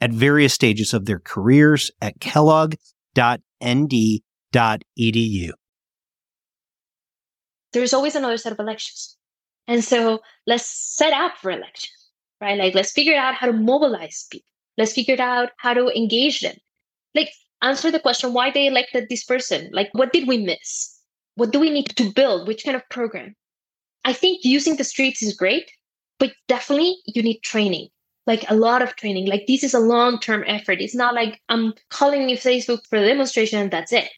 at various stages of their careers at kellogg.nd.edu. There's always another set of elections. And so let's set up for elections, right? Like, let's figure out how to mobilize people. Let's figure out how to engage them. Like, answer the question why they elected this person. Like, what did we miss? What do we need to build? Which kind of program? I think using the streets is great, but definitely you need training like a lot of training. Like this is a long term effort. It's not like I'm calling you Facebook for the demonstration and that's it.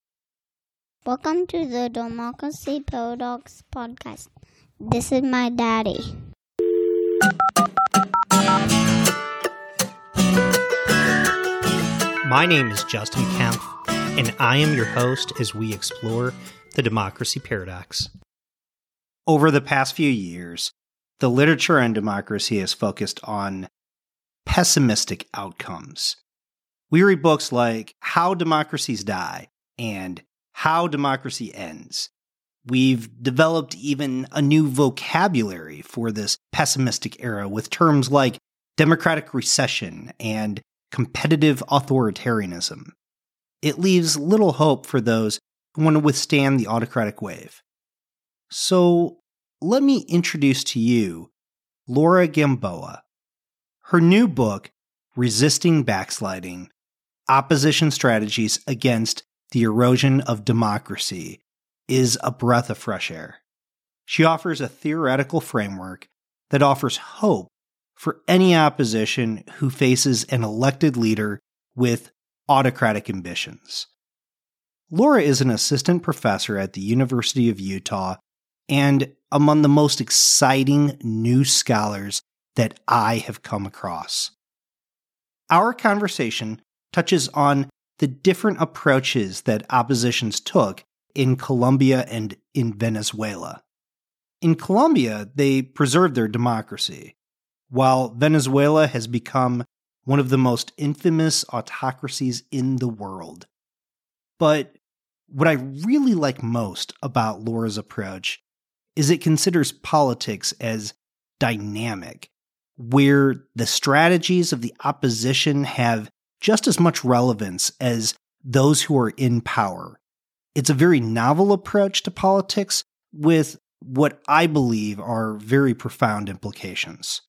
Welcome to the Democracy Paradox podcast. This is my daddy. My name is Justin Kempf, and I am your host as we explore the democracy paradox. Over the past few years, the literature on democracy has focused on pessimistic outcomes. We read books like How Democracies Die and How Democracy Ends. We've developed even a new vocabulary for this pessimistic era with terms like democratic recession and competitive authoritarianism. It leaves little hope for those who want to withstand the autocratic wave. So, let me introduce to you Laura Gamboa, her new book, Resisting Backsliding Opposition Strategies Against the Erosion of Democracy, is a breath of fresh air. She offers a theoretical framework that offers hope for any opposition who faces an elected leader with autocratic ambitions. Laura is an assistant professor at the University of Utah and among the most exciting new scholars that I have come across. Our conversation touches on the different approaches that oppositions took in Colombia and in Venezuela. In Colombia, they preserved their democracy, while Venezuela has become one of the most infamous autocracies in the world. But what I really like most about Laura's approach is it considers politics as dynamic where the strategies of the opposition have just as much relevance as those who are in power. It's a very novel approach to politics with what I believe are very profound implications.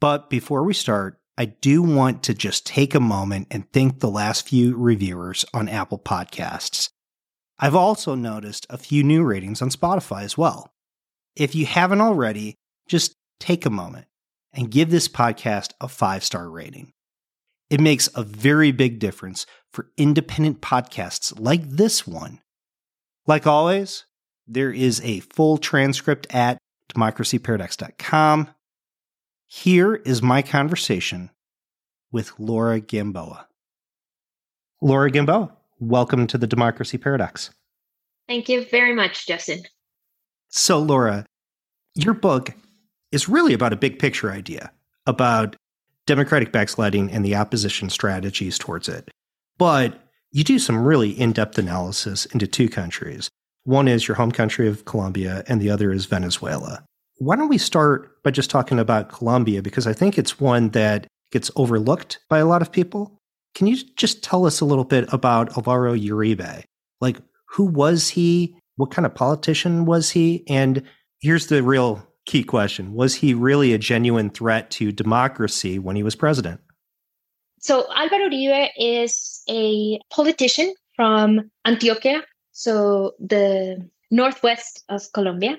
But before we start, I do want to just take a moment and thank the last few reviewers on Apple Podcasts. I've also noticed a few new ratings on Spotify as well. If you haven't already, just take a moment and give this podcast a five star rating. It makes a very big difference for independent podcasts like this one. Like always, there is a full transcript at democracyparadox.com. Here is my conversation with Laura Gamboa. Laura Gamboa, welcome to the Democracy Paradox. Thank you very much, Justin. So, Laura, your book is really about a big picture idea about democratic backsliding and the opposition strategies towards it. But you do some really in depth analysis into two countries. One is your home country of Colombia, and the other is Venezuela. Why don't we start by just talking about Colombia? Because I think it's one that gets overlooked by a lot of people. Can you just tell us a little bit about Alvaro Uribe? Like, who was he? What kind of politician was he? And here's the real key question Was he really a genuine threat to democracy when he was president? So, Alvaro Uribe is a politician from Antioquia, so the northwest of Colombia.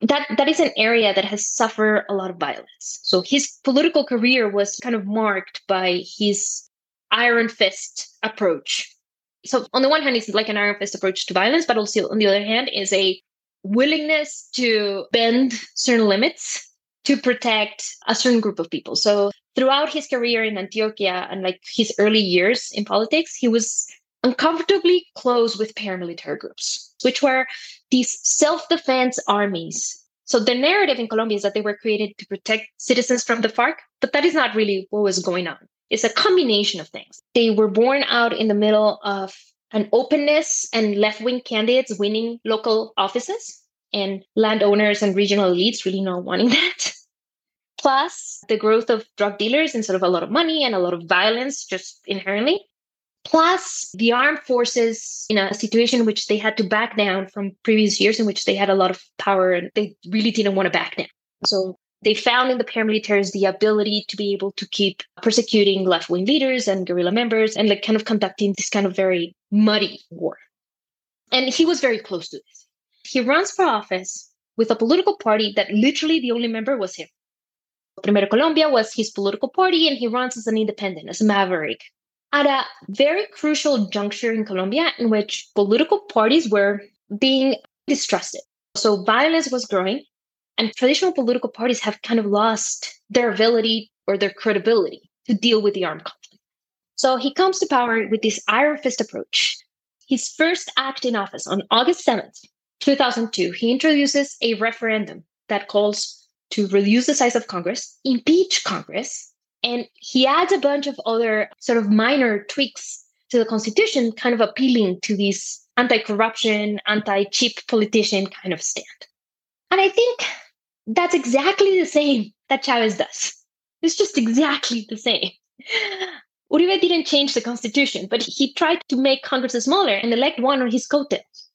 That, that is an area that has suffered a lot of violence. So, his political career was kind of marked by his iron fist approach. So, on the one hand, it's like an iron fist approach to violence, but also on the other hand, is a willingness to bend certain limits to protect a certain group of people. So, throughout his career in Antioquia and like his early years in politics, he was uncomfortably close with paramilitary groups, which were these self defense armies. So the narrative in Colombia is that they were created to protect citizens from the FARC, but that is not really what was going on. It's a combination of things. They were born out in the middle of an openness and left wing candidates winning local offices and landowners and regional elites really not wanting that. Plus the growth of drug dealers and sort of a lot of money and a lot of violence just inherently. Plus the armed forces in a situation in which they had to back down from previous years in which they had a lot of power and they really didn't want to back down. So they found in the paramilitaries the ability to be able to keep persecuting left wing leaders and guerrilla members and like kind of conducting this kind of very muddy war. And he was very close to this. He runs for office with a political party that literally the only member was him. Primero Colombia was his political party, and he runs as an independent, as a maverick. At a very crucial juncture in Colombia, in which political parties were being distrusted. So violence was growing, and traditional political parties have kind of lost their ability or their credibility to deal with the armed conflict. So he comes to power with this iron fist approach. His first act in office on August 7th, 2002, he introduces a referendum that calls to reduce the size of Congress, impeach Congress, and he adds a bunch of other sort of minor tweaks to the Constitution, kind of appealing to this anti corruption, anti cheap politician kind of stand. And I think that's exactly the same that Chavez does. It's just exactly the same. Uribe didn't change the constitution, but he tried to make Congress smaller and elect one on his coattails.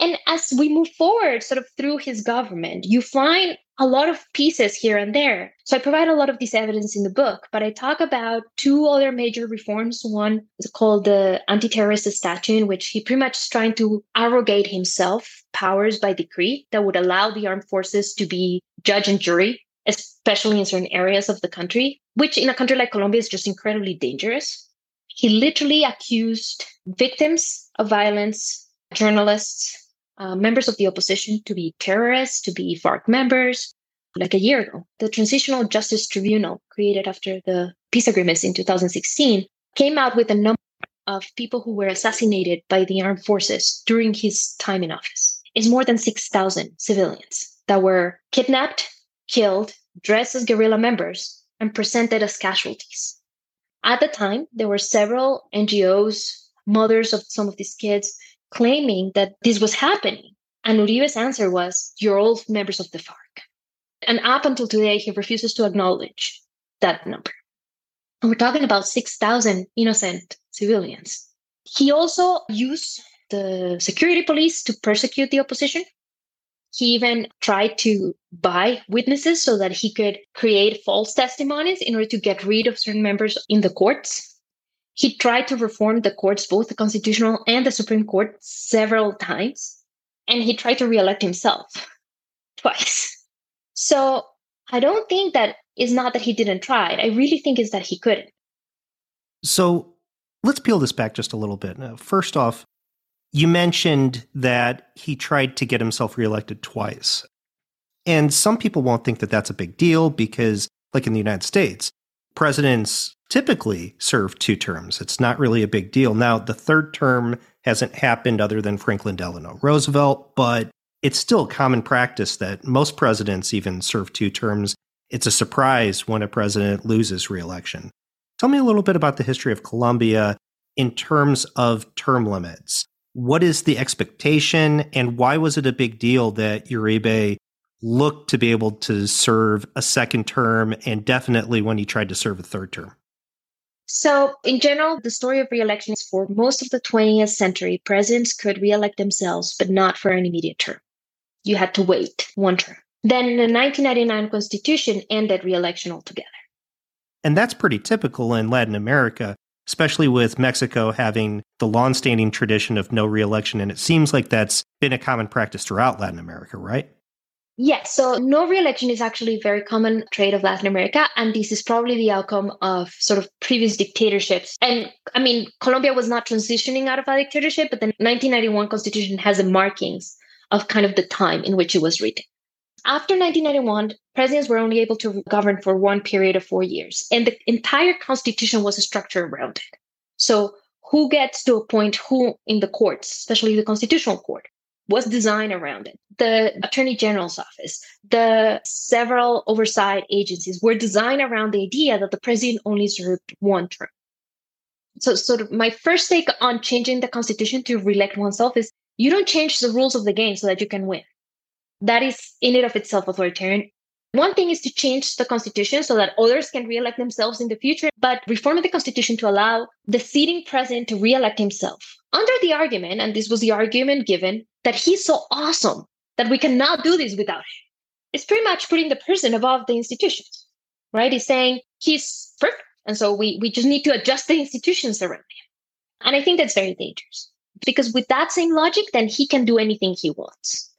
And as we move forward, sort of through his government, you find a lot of pieces here and there. So I provide a lot of this evidence in the book, but I talk about two other major reforms. One is called the anti-terrorist statute, in which he pretty much is trying to arrogate himself powers by decree that would allow the armed forces to be judge and jury, especially in certain areas of the country, which in a country like Colombia is just incredibly dangerous. He literally accused victims of violence, journalists, uh, members of the opposition to be terrorists, to be FARC members. Like a year ago, the Transitional Justice Tribunal, created after the peace agreements in 2016, came out with a number of people who were assassinated by the armed forces during his time in office. It's more than 6,000 civilians that were kidnapped, killed, dressed as guerrilla members, and presented as casualties. At the time, there were several NGOs, mothers of some of these kids, claiming that this was happening. And Uribe's answer was, You're all members of the FARC. And up until today, he refuses to acknowledge that number. And we're talking about 6,000 innocent civilians. He also used the security police to persecute the opposition. He even tried to buy witnesses so that he could create false testimonies in order to get rid of certain members in the courts. He tried to reform the courts, both the Constitutional and the Supreme Court, several times. And he tried to reelect himself twice. So I don't think that is not that he didn't try. I really think it's that he couldn't. So let's peel this back just a little bit. Now, first off, you mentioned that he tried to get himself reelected twice. And some people won't think that that's a big deal because, like in the United States, presidents typically serve two terms. It's not really a big deal. Now, the third term hasn't happened other than Franklin Delano Roosevelt, but it's still common practice that most presidents even serve two terms. It's a surprise when a president loses reelection. Tell me a little bit about the history of Colombia in terms of term limits. What is the expectation, and why was it a big deal that Uribe looked to be able to serve a second term and definitely when he tried to serve a third term? So, in general, the story of re-election is for most of the 20th century, presidents could re-elect themselves, but not for an immediate term. You had to wait one term. Then the 1999 Constitution ended re-election altogether. And that's pretty typical in Latin America, especially with Mexico having the long-standing tradition of no re-election, and it seems like that's been a common practice throughout Latin America, right? Yes, so no re-election is actually a very common trait of Latin America, and this is probably the outcome of sort of previous dictatorships. And I mean, Colombia was not transitioning out of a dictatorship, but the 1991 constitution has the markings of kind of the time in which it was written. After 1991, presidents were only able to govern for one period of four years, and the entire constitution was structured around it. So, who gets to appoint who in the courts, especially the constitutional court, was designed around it. The Attorney General's office, the several oversight agencies were designed around the idea that the president only served one term. So, sort of, my first take on changing the constitution to re-elect oneself is you don't change the rules of the game so that you can win. That is in and of itself authoritarian. One thing is to change the constitution so that others can re-elect themselves in the future, but reforming the constitution to allow the sitting president to re-elect himself under the argument, and this was the argument given, that he's so awesome that we cannot do this without him. It's pretty much putting the person above the institutions, right? He's saying he's perfect. And so we, we just need to adjust the institutions around him. And I think that's very dangerous because with that same logic, then he can do anything he wants.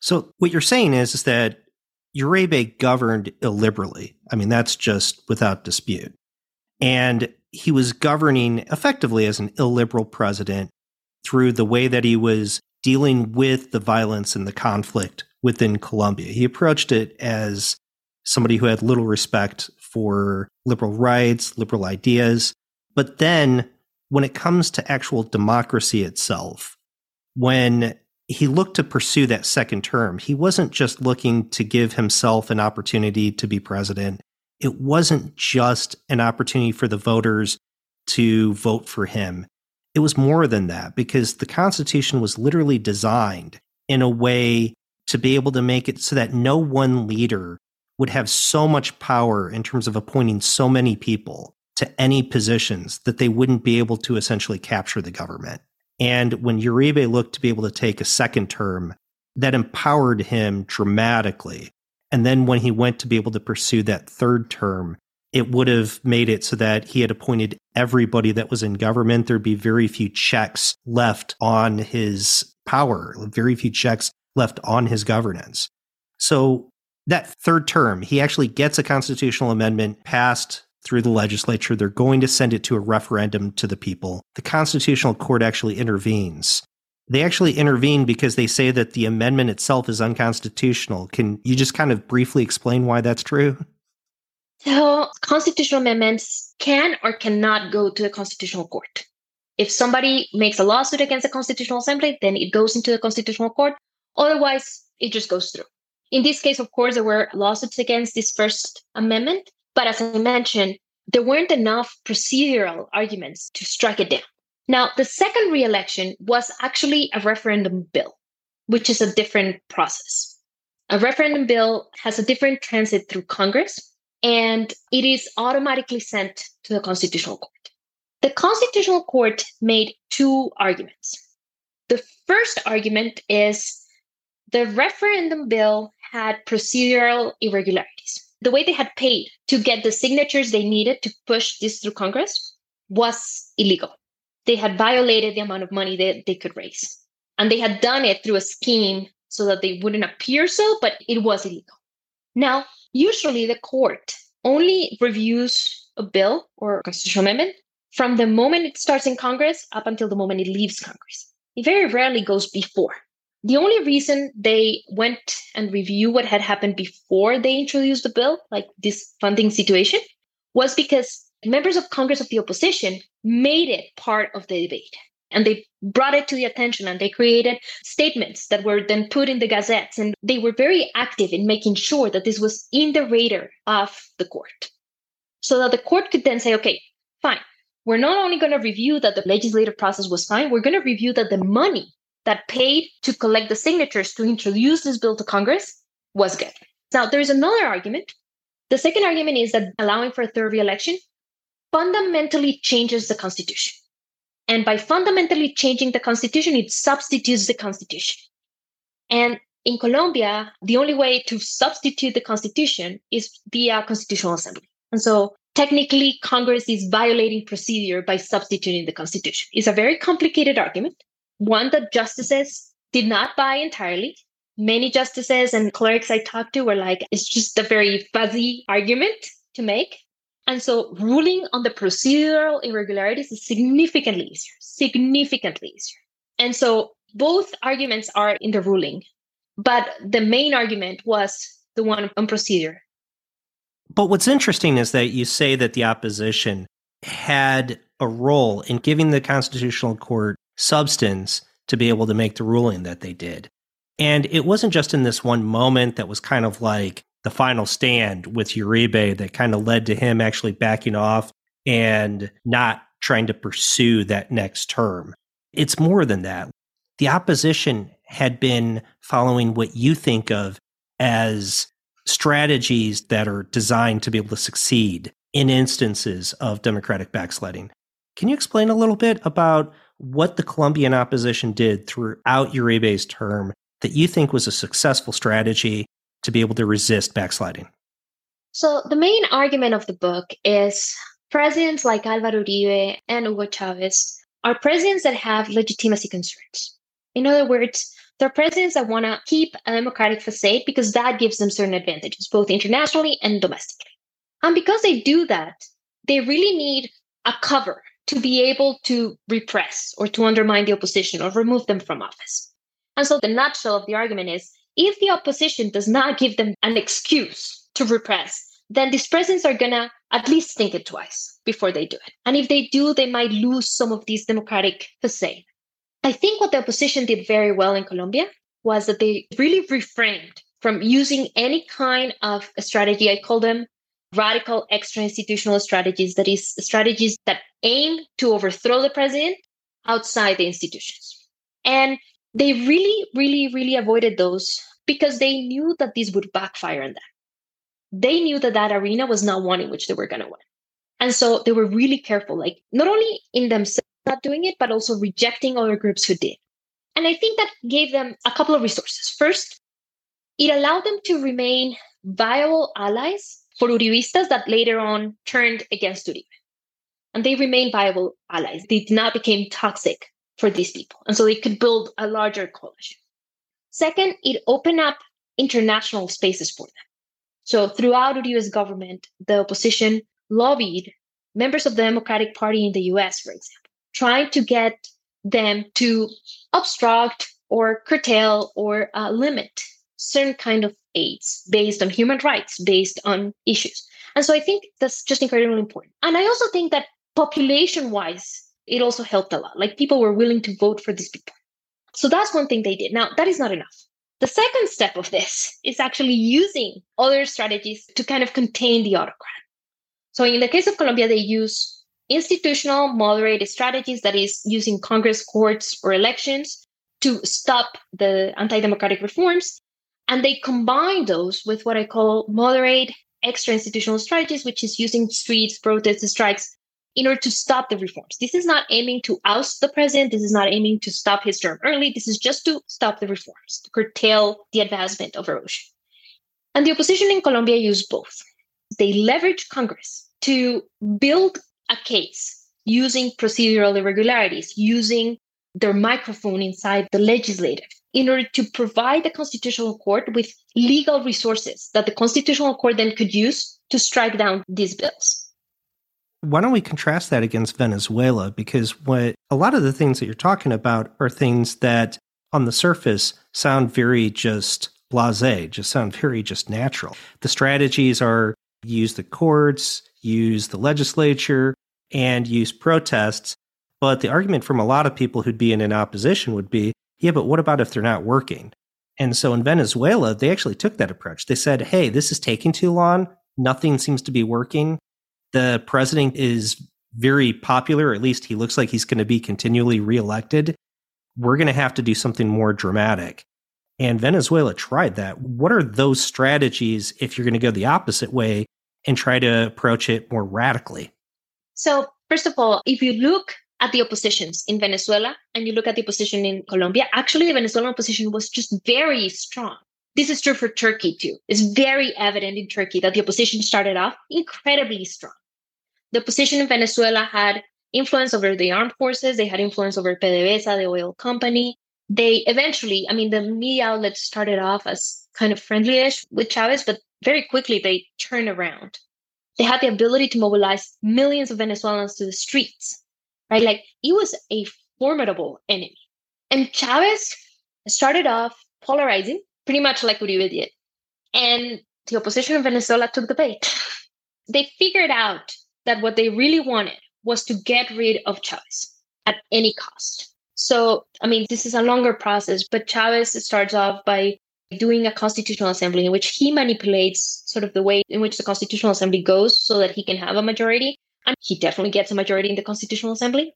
So what you're saying is, is that Uribe governed illiberally. I mean, that's just without dispute. And he was governing effectively as an illiberal president through the way that he was dealing with the violence and the conflict within Colombia. He approached it as somebody who had little respect for liberal rights, liberal ideas. But then when it comes to actual democracy itself, when he looked to pursue that second term, he wasn't just looking to give himself an opportunity to be president. It wasn't just an opportunity for the voters to vote for him. It was more than that because the Constitution was literally designed in a way to be able to make it so that no one leader would have so much power in terms of appointing so many people to any positions that they wouldn't be able to essentially capture the government. And when Uribe looked to be able to take a second term, that empowered him dramatically. And then when he went to be able to pursue that third term, it would have made it so that he had appointed everybody that was in government. There'd be very few checks left on his power, very few checks left on his governance. So that third term, he actually gets a constitutional amendment passed through the legislature. They're going to send it to a referendum to the people. The Constitutional Court actually intervenes. They actually intervene because they say that the amendment itself is unconstitutional. Can you just kind of briefly explain why that's true? So, constitutional amendments can or cannot go to the Constitutional Court. If somebody makes a lawsuit against the Constitutional Assembly, then it goes into the Constitutional Court. Otherwise, it just goes through. In this case, of course, there were lawsuits against this first amendment. But as I mentioned, there weren't enough procedural arguments to strike it down. Now, the second re-election was actually a referendum bill, which is a different process. A referendum bill has a different transit through Congress, and it is automatically sent to the Constitutional Court. The Constitutional Court made two arguments. The first argument is the referendum bill had procedural irregularities. The way they had paid to get the signatures they needed to push this through Congress was illegal. They had violated the amount of money that they could raise. And they had done it through a scheme so that they wouldn't appear so, but it was illegal. Now, usually the court only reviews a bill or a constitutional amendment from the moment it starts in Congress up until the moment it leaves Congress. It very rarely goes before. The only reason they went and review what had happened before they introduced the bill, like this funding situation, was because members of Congress of the opposition made it part of the debate. And they brought it to the attention and they created statements that were then put in the gazettes. And they were very active in making sure that this was in the radar of the court. So that the court could then say, okay, fine. We're not only going to review that the legislative process was fine, we're going to review that the money that paid to collect the signatures to introduce this bill to Congress was good. Now, there's another argument. The second argument is that allowing for a third reelection fundamentally changes the Constitution. And by fundamentally changing the Constitution, it substitutes the Constitution. And in Colombia, the only way to substitute the Constitution is via Constitutional Assembly. And so technically, Congress is violating procedure by substituting the Constitution. It's a very complicated argument one that justices did not buy entirely. Many justices and clerics I talked to were like, it's just a very fuzzy argument to make. And so ruling on the procedural irregularities is significantly easier, significantly easier. And so both arguments are in the ruling. But the main argument was the one on procedure. But what's interesting is that you say that the opposition had a role in giving the Constitutional Court substance to be able to make the ruling that they did. And it wasn't just in this one moment that was kind of like the final stand with Uribe that kind of led to him actually backing off and not trying to pursue that next term. It's more than that. The opposition had been following what you think of as strategies that are designed to be able to succeed in instances of democratic backsliding. Can you explain a little bit about what the Colombian opposition did throughout Uribe's term that you think was a successful strategy to be able to resist backsliding? So, the main argument of the book is presidents like Álvaro Uribe and Hugo Chavez are presidents that have legitimacy concerns. In other words, they're presidents that want to keep a democratic facade because that gives them certain advantages, both internationally and domestically. And because they do that, they really need a cover to be able to repress or to undermine the opposition or remove them from office. And so the nutshell of the argument is if the opposition does not give them an excuse to repress, then these presidents are going to at least think it twice before they do it. And if they do, they might lose some of these democratic facade. I think what the opposition did very well in Colombia was that they really refrained from using any kind of strategy. I call them radical extra institutional strategies, that is, strategies that aim to overthrow the president outside the institutions. And they really, really, really avoided those because they knew that this would backfire on them. They knew that that arena was not one in which they were going to win. And so they were really careful, like not only in themselves not doing it, but also rejecting other groups who did. And I think that gave them a couple of resources. First, it allowed them to remain viable allies for Uribistas that later on turned against Uribe. And they remained viable allies. They did not become toxic for these people. And so they could build a larger coalition. Second, it opened up international spaces for them. So throughout the US government, the opposition lobbied members of the Democratic Party in the US, for example, trying to get them to obstruct or curtail or uh, limit certain kind of aids based on human rights, based on issues. And so I think that's just incredibly important. And I also think that population wise, it also helped a lot. Like people were willing to vote for these people. So that's one thing they did. Now, that is not enough. The second step of this is actually using other strategies to kind of contain the autocrat. So in the case of Colombia, they use institutional moderate strategies, that is, using Congress, courts, or elections to stop the anti democratic reforms. And they combine those with what I call moderate extra institutional strategies, which is using streets, protests, strikes in order to stop the reforms. This is not aiming to oust the president. This is not aiming to stop his term early. This is just to stop the reforms, to curtail the advancement of erosion. And the opposition in Colombia used both. They leveraged Congress to build a case using procedural irregularities, using their microphone inside the legislative in order to provide the Constitutional Court with legal resources that the Constitutional Court then could use to strike down these bills. Why don't we contrast that against Venezuela? Because what a lot of the things that you're talking about are things that on the surface sound very just blase, just sound very just natural. The strategies are use the courts, use the legislature, and use protests. But the argument from a lot of people who'd be in an opposition would be, yeah, but what about if they're not working? And so in Venezuela, they actually took that approach. They said, hey, this is taking too long. Nothing seems to be working. The president is very popular, at least he looks like he's going to be continually reelected. We're going to have to do something more dramatic. And Venezuela tried that. What are those strategies if you're going to go the opposite way and try to approach it more radically? So, first of all, if you look at the oppositions in Venezuela and you look at the opposition in Colombia, actually, the Venezuelan opposition was just very strong. This is true for Turkey too. It's very evident in Turkey that the opposition started off incredibly strong. The opposition in Venezuela had influence over the armed forces, they had influence over PDVSA, the oil company. They eventually, I mean, the media outlets started off as kind of friendly-ish with Chavez, but very quickly they turned around they had the ability to mobilize millions of Venezuelans to the streets, right? Like it was a formidable enemy. And Chavez started off polarizing pretty much like Uribe did. And the opposition in Venezuela took the bait. they figured out that what they really wanted was to get rid of Chavez at any cost. So, I mean, this is a longer process, but Chavez starts off by doing a constitutional assembly in which he manipulates sort of the way in which the constitutional assembly goes so that he can have a majority. And he definitely gets a majority in the constitutional assembly.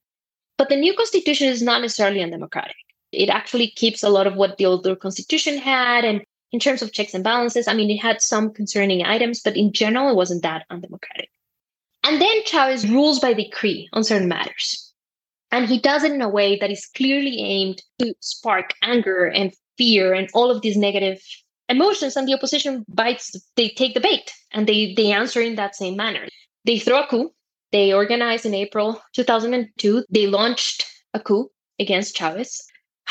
But the new constitution is not necessarily undemocratic. It actually keeps a lot of what the older constitution had. And in terms of checks and balances, I mean, it had some concerning items, but in general, it wasn't that undemocratic. And then Chavez rules by decree on certain matters. And he does it in a way that is clearly aimed to spark anger and fear and all of these negative emotions. And the opposition bites, they take the bait and they, they answer in that same manner. They throw a coup. They organized in April 2002. They launched a coup against Chavez.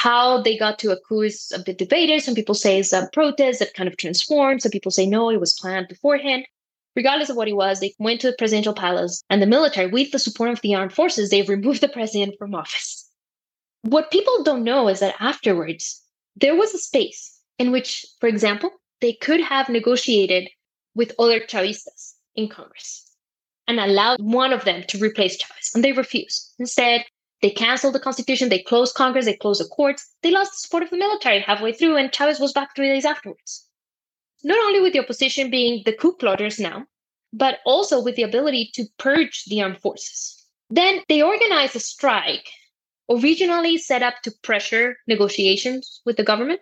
How they got to a coup uh, is a bit debated. Some people say it's a protest that kind of transformed. Some people say no, it was planned beforehand regardless of what it was, they went to the presidential palace and the military, with the support of the armed forces, they removed the president from office. What people don't know is that afterwards, there was a space in which, for example, they could have negotiated with other Chavistas in Congress and allowed one of them to replace Chavez, and they refused. Instead, they canceled the constitution, they closed Congress, they closed the courts, they lost the support of the military halfway through, and Chavez was back three days afterwards not only with the opposition being the coup plotters now, but also with the ability to purge the armed forces. Then they organized a strike, originally set up to pressure negotiations with the government.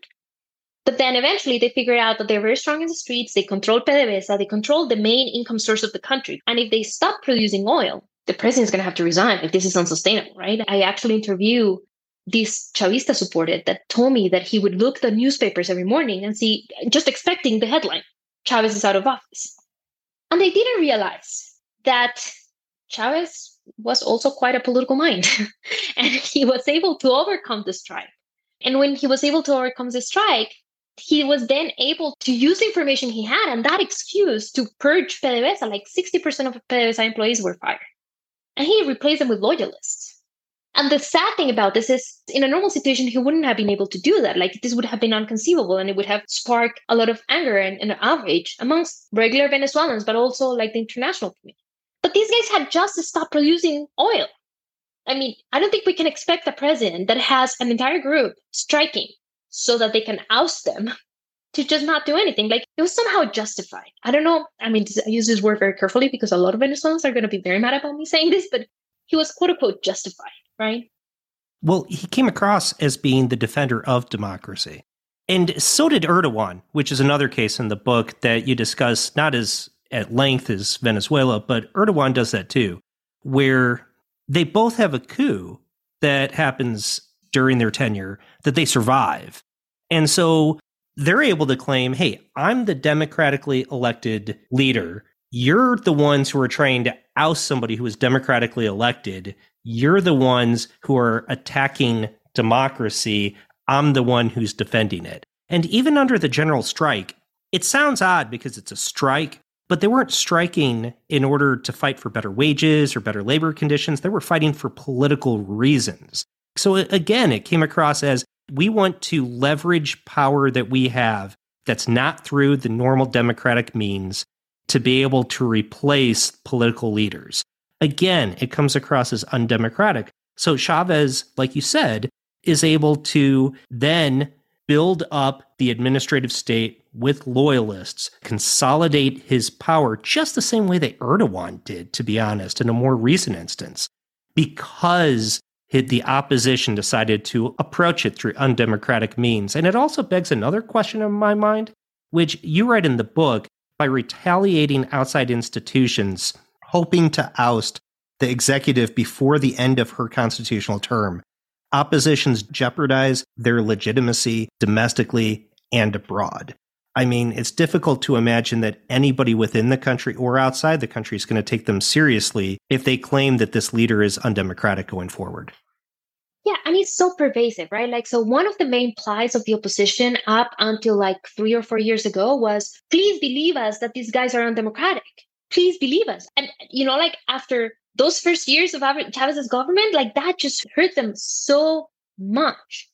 But then eventually they figured out that they're very strong in the streets. They control PDVSA, they control the main income source of the country. And if they stop producing oil, the president's going to have to resign if this is unsustainable, right? I actually interview this Chavista supported that told me that he would look the newspapers every morning and see, just expecting the headline, Chavez is out of office. And they didn't realize that Chavez was also quite a political mind and he was able to overcome the strike. And when he was able to overcome the strike, he was then able to use the information he had and that excuse to purge PDVSA. Like 60% of PDVSA employees were fired. And he replaced them with loyalists. And the sad thing about this is, in a normal situation, he wouldn't have been able to do that. Like, this would have been unconceivable and it would have sparked a lot of anger and, and outrage amongst regular Venezuelans, but also like the international community. But these guys had just stopped producing oil. I mean, I don't think we can expect a president that has an entire group striking so that they can oust them to just not do anything. Like it was somehow justified. I don't know. I mean, I use this word very carefully because a lot of Venezuelans are going to be very mad about me saying this, but he was quote unquote justified right? Well, he came across as being the defender of democracy. And so did Erdogan, which is another case in the book that you discuss not as at length as Venezuela, but Erdogan does that too, where they both have a coup that happens during their tenure that they survive. And so they're able to claim, hey, I'm the democratically elected leader. You're the ones who are trying to oust somebody who was democratically elected you're the ones who are attacking democracy. I'm the one who's defending it. And even under the general strike, it sounds odd because it's a strike, but they weren't striking in order to fight for better wages or better labor conditions. They were fighting for political reasons. So again, it came across as we want to leverage power that we have that's not through the normal democratic means to be able to replace political leaders again, it comes across as undemocratic. So Chavez, like you said, is able to then build up the administrative state with loyalists, consolidate his power just the same way that Erdogan did, to be honest, in a more recent instance, because the opposition decided to approach it through undemocratic means. And it also begs another question in my mind, which you write in the book by retaliating outside institutions hoping to oust the executive before the end of her constitutional term. Oppositions jeopardize their legitimacy domestically and abroad. I mean, it's difficult to imagine that anybody within the country or outside the country is going to take them seriously if they claim that this leader is undemocratic going forward. Yeah, and it's so pervasive, right? Like, so one of the main plies of the opposition up until like three or four years ago was please believe us that these guys are undemocratic please believe us. And, you know, like after those first years of Chavez's government, like that just hurt them so much.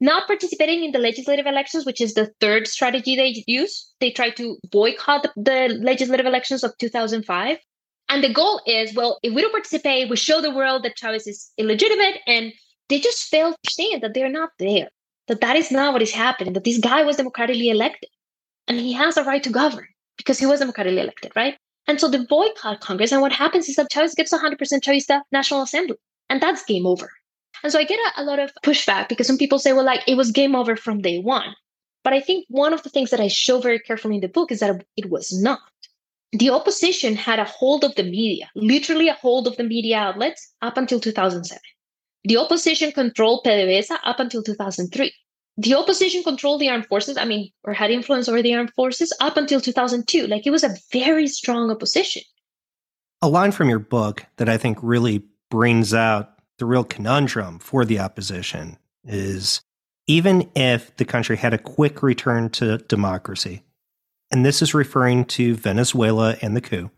Not participating in the legislative elections, which is the third strategy they use. They try to boycott the, the legislative elections of 2005. And the goal is, well, if we don't participate, we show the world that Chavez is illegitimate. And they just fail to understand that they're not there, that that is not what is happening, that this guy was democratically elected and he has a right to govern because he was democratically elected, right? And so they boycott Congress. And what happens is that Chavez gets 100% Chavista National Assembly. And that's game over. And so I get a, a lot of pushback because some people say, well, like it was game over from day one. But I think one of the things that I show very carefully in the book is that it was not. The opposition had a hold of the media, literally a hold of the media outlets up until 2007. The opposition controlled PDVSA up until 2003. The opposition controlled the armed forces, I mean, or had influence over the armed forces up until 2002. Like it was a very strong opposition. A line from your book that I think really brings out the real conundrum for the opposition is even if the country had a quick return to democracy, and this is referring to Venezuela and the coup,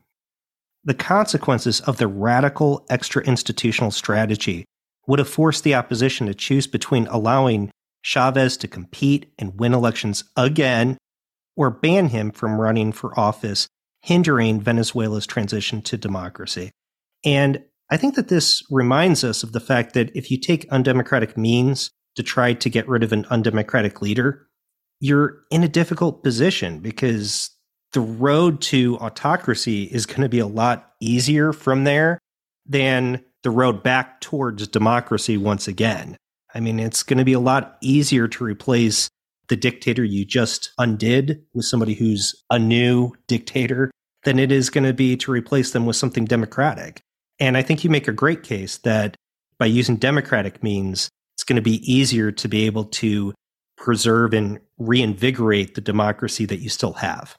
the consequences of the radical extra institutional strategy would have forced the opposition to choose between allowing Chavez to compete and win elections again or ban him from running for office, hindering Venezuela's transition to democracy. And I think that this reminds us of the fact that if you take undemocratic means to try to get rid of an undemocratic leader, you're in a difficult position because the road to autocracy is going to be a lot easier from there than the road back towards democracy once again. I mean, it's going to be a lot easier to replace the dictator you just undid with somebody who's a new dictator than it is going to be to replace them with something democratic. And I think you make a great case that by using democratic means, it's going to be easier to be able to preserve and reinvigorate the democracy that you still have.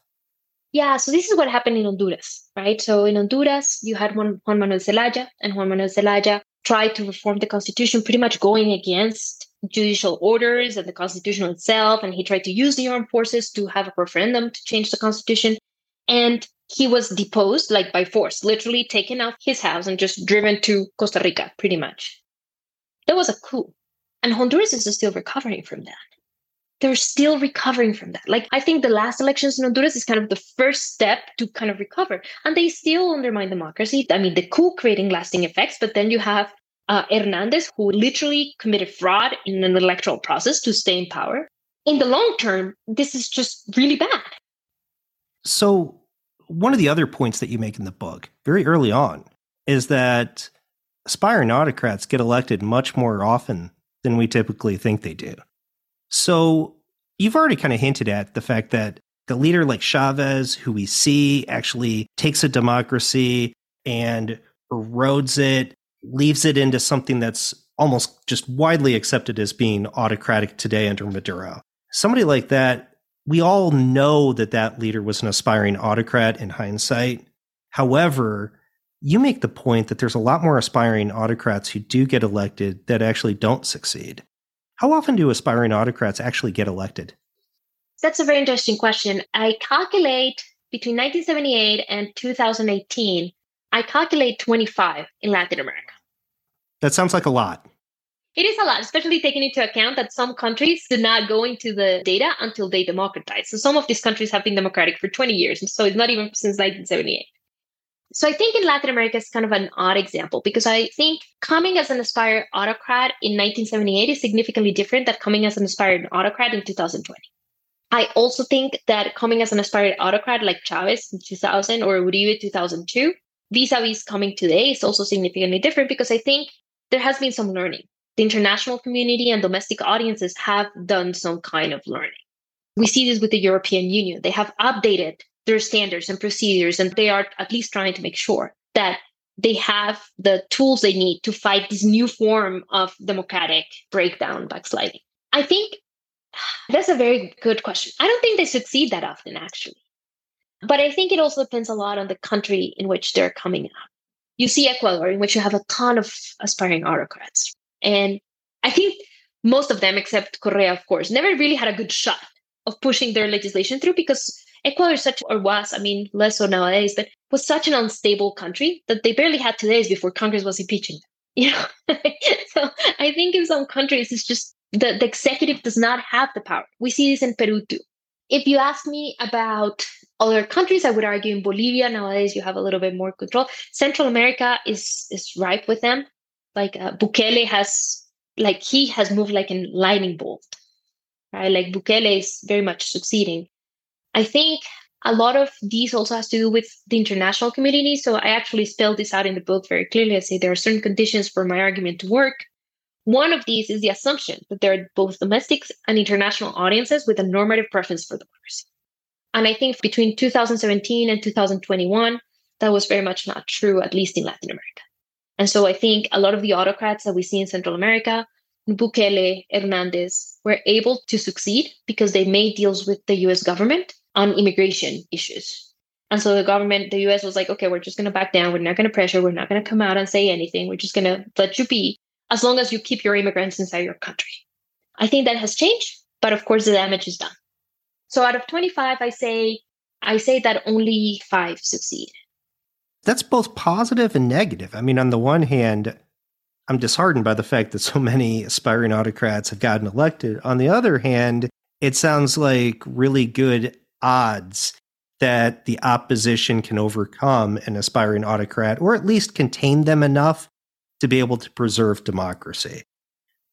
Yeah, so this is what happened in Honduras, right? So in Honduras, you had Juan, Manuel Zelaya, and Juan Manuel Zelaya tried to reform the constitution, pretty much going against judicial orders and the constitution itself. And he tried to use the armed forces to have a referendum to change the constitution. And he was deposed like by force, literally taken out his house and just driven to Costa Rica, pretty much. That was a coup. And Honduras is still recovering from that. They're still recovering from that. Like, I think the last elections in Honduras is kind of the first step to kind of recover. And they still undermine democracy. I mean, the coup creating lasting effects, but then you have uh, Hernandez, who literally committed fraud in an electoral process to stay in power. In the long term, this is just really bad. So, one of the other points that you make in the book very early on is that aspiring autocrats get elected much more often than we typically think they do. So you've already kind of hinted at the fact that the leader like Chavez, who we see actually takes a democracy and erodes it, leaves it into something that's almost just widely accepted as being autocratic today under Maduro. Somebody like that we all know that that leader was an aspiring autocrat in hindsight. However, you make the point that there's a lot more aspiring autocrats who do get elected that actually don't succeed. How often do aspiring autocrats actually get elected? That's a very interesting question. I calculate between 1978 and 2018, I calculate 25 in Latin America. That sounds like a lot. It is a lot, especially taking into account that some countries did not go into the data until they democratized. So some of these countries have been democratic for 20 years. So it's not even since 1978. So I think in Latin America is kind of an odd example because I think coming as an aspired autocrat in 1978 is significantly different than coming as an aspired autocrat in 2020. I also think that coming as an aspired autocrat like Chavez in 2000 or Uribe 2002, vis-a-vis coming today is also significantly different because I think there has been some learning the international community and domestic audiences have done some kind of learning. We see this with the European Union. They have updated their standards and procedures, and they are at least trying to make sure that they have the tools they need to fight this new form of democratic breakdown, backsliding. I think that's a very good question. I don't think they succeed that often, actually. But I think it also depends a lot on the country in which they're coming up. You see Ecuador, in which you have a ton of aspiring autocrats, and I think most of them, except Correa, of course, never really had a good shot of pushing their legislation through because Ecuador is such, or was, I mean, less so nowadays, but was such an unstable country that they barely had two days before Congress was impeaching them. You know, so I think in some countries it's just The, the executive does not have the power. We see this in Peru too. If you ask me about other countries, I would argue in Bolivia nowadays you have a little bit more control. Central America is is ripe with them. Like uh, Bukele has, like he has moved like a lightning bolt, right? Like Bukele is very much succeeding. I think a lot of these also has to do with the international community. So I actually spelled this out in the book very clearly. I say there are certain conditions for my argument to work. One of these is the assumption that there are both domestic and international audiences with a normative preference for democracy. And I think between 2017 and 2021, that was very much not true, at least in Latin America. And so I think a lot of the autocrats that we see in Central America, Bukele, Hernandez, were able to succeed because they made deals with the US government on immigration issues. And so the government, the US was like, okay, we're just going to back down. We're not going to pressure. We're not going to come out and say anything. We're just going to let you be as long as you keep your immigrants inside your country. I think that has changed, but of course the damage is done. So out of 25, I say I say that only 5 succeed. That's both positive and negative. I mean, on the one hand, I'm disheartened by the fact that so many aspiring autocrats have gotten elected. On the other hand, it sounds like really good odds that the opposition can overcome an aspiring autocrat or at least contain them enough to be able to preserve democracy.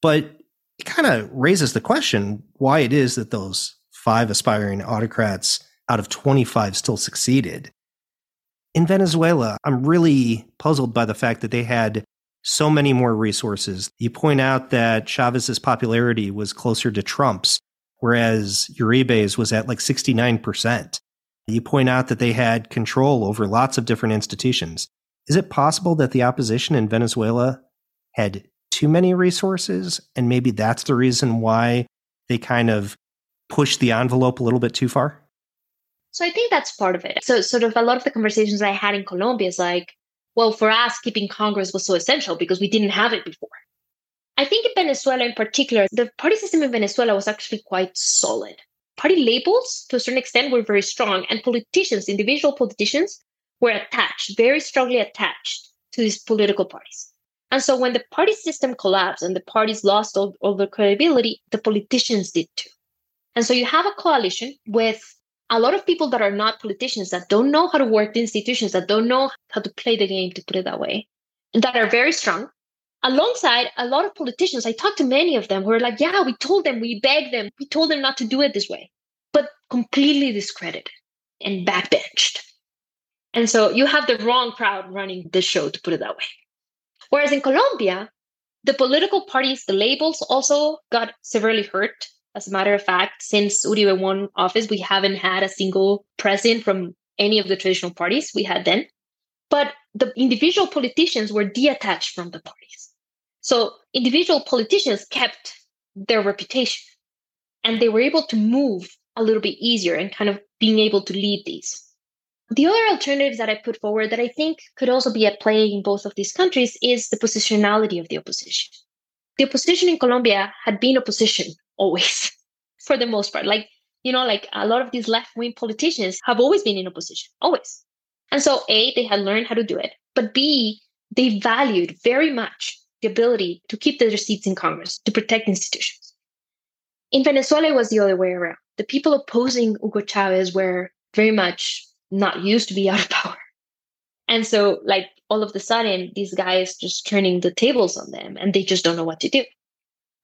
But it kind of raises the question why it is that those five aspiring autocrats out of 25 still succeeded. In Venezuela, I'm really puzzled by the fact that they had so many more resources. You point out that Chavez's popularity was closer to Trump's whereas Uribe's was at like 69%. You point out that they had control over lots of different institutions. Is it possible that the opposition in Venezuela had too many resources? And maybe that's the reason why they kind of pushed the envelope a little bit too far? So I think that's part of it. So, sort of a lot of the conversations I had in Colombia is like, well, for us, keeping Congress was so essential because we didn't have it before. I think in Venezuela in particular, the party system in Venezuela was actually quite solid. Party labels, to a certain extent, were very strong, and politicians, individual politicians, were attached, very strongly attached to these political parties. And so when the party system collapsed and the parties lost all, all their credibility, the politicians did too. And so you have a coalition with a lot of people that are not politicians, that don't know how to work the institutions, that don't know how to play the game, to put it that way, that are very strong, alongside a lot of politicians, I talked to many of them who are like, yeah, we told them, we begged them, we told them not to do it this way, but completely discredited and backbenched. And so you have the wrong crowd running the show, to put it that way. Whereas in Colombia, the political parties, the labels also got severely hurt. As a matter of fact, since Uribe won office, we haven't had a single president from any of the traditional parties we had then. But the individual politicians were detached from the parties. So individual politicians kept their reputation and they were able to move a little bit easier and kind of being able to lead these. The other alternatives that I put forward that I think could also be at play in both of these countries is the positionality of the opposition. The opposition in Colombia had been opposition always, for the most part. Like, you know, like a lot of these left wing politicians have always been in opposition, always. And so, A, they had learned how to do it, but B, they valued very much the ability to keep their seats in Congress, to protect institutions. In Venezuela, it was the other way around. The people opposing Hugo Chavez were very much not used to be out of power. And so, like, all of a sudden, these guys just turning the tables on them and they just don't know what to do.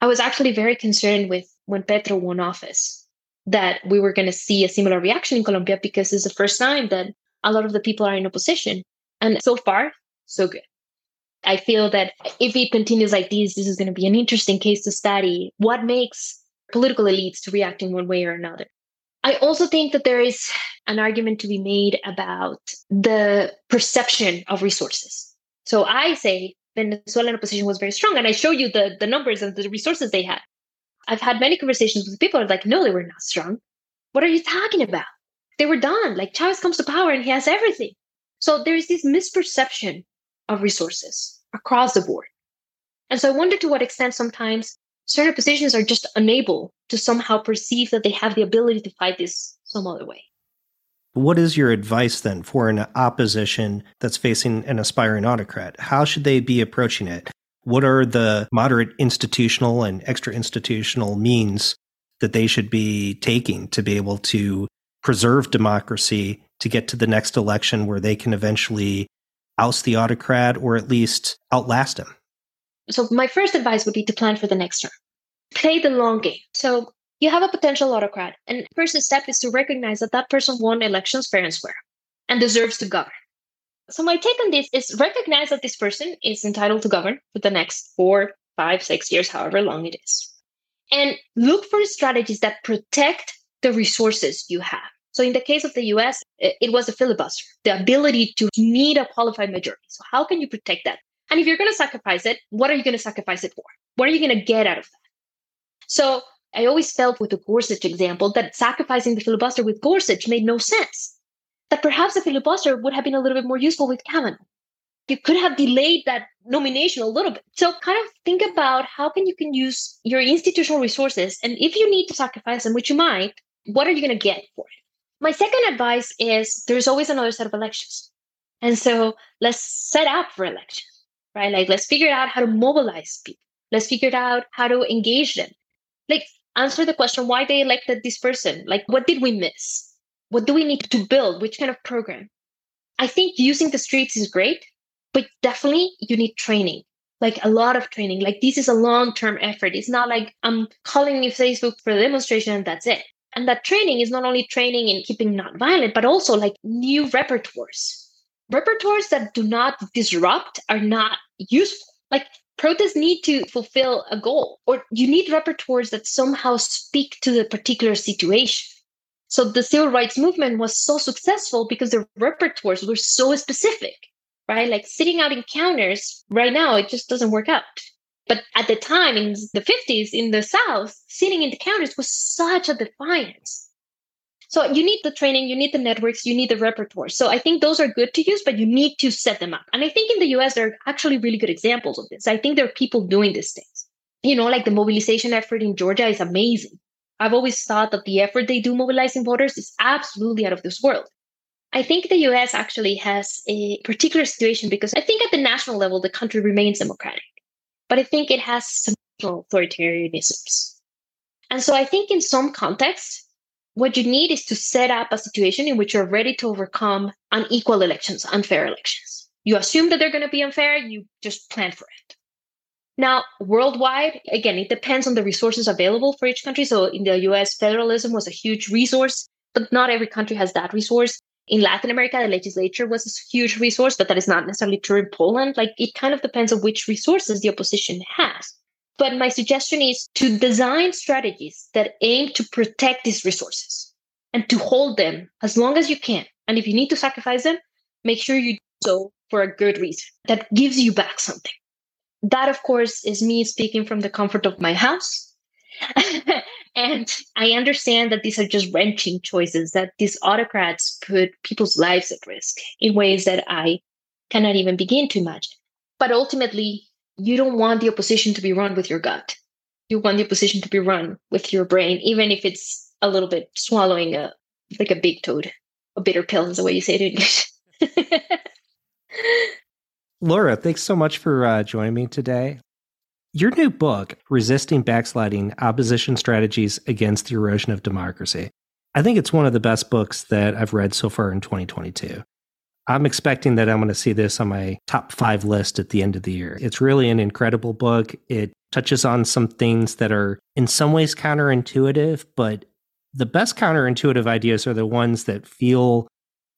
I was actually very concerned with when Petro won office that we were going to see a similar reaction in Colombia because it's the first time that a lot of the people are in opposition. And so far, so good. I feel that if it continues like this, this is going to be an interesting case to study. What makes political elites to react in one way or another? I also think that there is an argument to be made about the perception of resources. So I say Venezuelan opposition was very strong, and I show you the, the numbers and the resources they had. I've had many conversations with people like, no, they were not strong. What are you talking about? They were done. Like Chavez comes to power and he has everything. So there is this misperception of resources across the board. And so I wonder to what extent sometimes certain positions are just unable to somehow perceive that they have the ability to fight this some other way. What is your advice then for an opposition that's facing an aspiring autocrat? How should they be approaching it? What are the moderate institutional and extra institutional means that they should be taking to be able to preserve democracy to get to the next election where they can eventually oust the autocrat or at least outlast him? So, my first advice would be to plan for the next term. Play the long game. So, you have a potential autocrat, and first step is to recognize that that person won elections fair and square and deserves to govern. So, my take on this is recognize that this person is entitled to govern for the next four, five, six years, however long it is. And look for strategies that protect the resources you have. So in the case of the US, it was a filibuster, the ability to need a qualified majority. So how can you protect that? And if you're going to sacrifice it, what are you going to sacrifice it for? What are you going to get out of that? So I always felt with the Gorsuch example that sacrificing the filibuster with Gorsuch made no sense. That perhaps the filibuster would have been a little bit more useful with Kavanaugh. You could have delayed that nomination a little bit. So kind of think about how can you can use your institutional resources and if you need to sacrifice them, which you might, what are you going to get for it? My second advice is there's always another set of elections. And so let's set up for elections, right? Like let's figure out how to mobilize people. Let's figure out how to engage them. Like answer the question why they elected this person. Like what did we miss? What do we need to build? Which kind of program? I think using the streets is great, but definitely you need training like a lot of training. Like this is a long term effort. It's not like I'm calling you Facebook for the demonstration and that's it. And that training is not only training in keeping not violent, but also like new repertoires. Repertoires that do not disrupt are not useful. Like protests need to fulfill a goal, or you need repertoires that somehow speak to the particular situation. So the civil rights movement was so successful because the repertoires were so specific, right? Like sitting out encounters right now, it just doesn't work out. But at the time in the 50s in the South, sitting in the counters was such a defiance. So you need the training, you need the networks, you need the repertoire. So I think those are good to use, but you need to set them up. And I think in the US, there are actually really good examples of this. I think there are people doing these things. You know, like the mobilization effort in Georgia is amazing. I've always thought that the effort they do mobilizing voters is absolutely out of this world. I think the US actually has a particular situation because I think at the national level, the country remains democratic but I think it has some authoritarianisms. And so I think in some contexts, what you need is to set up a situation in which you're ready to overcome unequal elections, unfair elections. You assume that they're going to be unfair, you just plan for it. Now, worldwide, again, it depends on the resources available for each country. So in the US, federalism was a huge resource, but not every country has that resource. In Latin America, the legislature was a huge resource, but that is not necessarily true in Poland. Like it kind of depends on which resources the opposition has. But my suggestion is to design strategies that aim to protect these resources and to hold them as long as you can. And if you need to sacrifice them, make sure you do so for a good reason that gives you back something. That, of course, is me speaking from the comfort of my house. And I understand that these are just wrenching choices, that these autocrats put people's lives at risk in ways that I cannot even begin to imagine. But ultimately, you don't want the opposition to be run with your gut. You want the opposition to be run with your brain, even if it's a little bit swallowing a like a big toad. A bitter pill is the way you say it in English. Laura, thanks so much for uh, joining me today. Your new book, Resisting Backsliding Opposition Strategies Against the Erosion of Democracy, I think it's one of the best books that I've read so far in 2022. I'm expecting that I'm going to see this on my top five list at the end of the year. It's really an incredible book. It touches on some things that are in some ways counterintuitive, but the best counterintuitive ideas are the ones that feel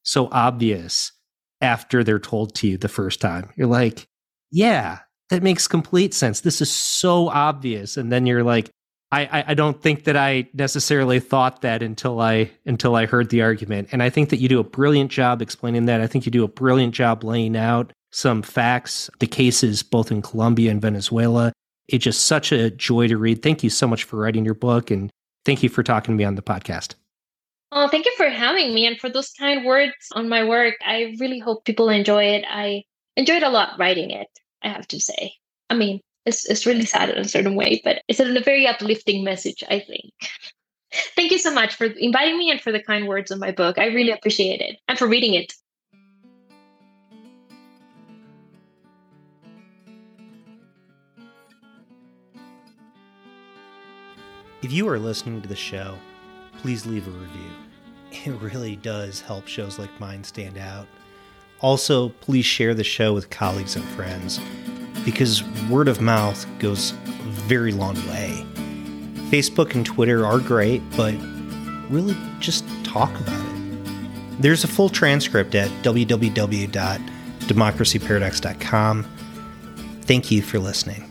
so obvious after they're told to you the first time. You're like, yeah, that makes complete sense. This is so obvious. And then you're like, I, I, don't think that I necessarily thought that until I until I heard the argument. And I think that you do a brilliant job explaining that. I think you do a brilliant job laying out some facts, the cases both in Colombia and Venezuela. It's just such a joy to read. Thank you so much for writing your book and thank you for talking to me on the podcast. Oh, thank you for having me and for those kind words on my work. I really hope people enjoy it. I enjoyed a lot writing it. I have to say. I mean, it's, it's really sad in a certain way, but it's a very uplifting message, I think. Thank you so much for inviting me and for the kind words on my book. I really appreciate it and for reading it. If you are listening to the show, please leave a review. It really does help shows like mine stand out. Also, please share the show with colleagues and friends because word of mouth goes a very long way. Facebook and Twitter are great, but really just talk about it. There's a full transcript at www.democracyparadox.com. Thank you for listening.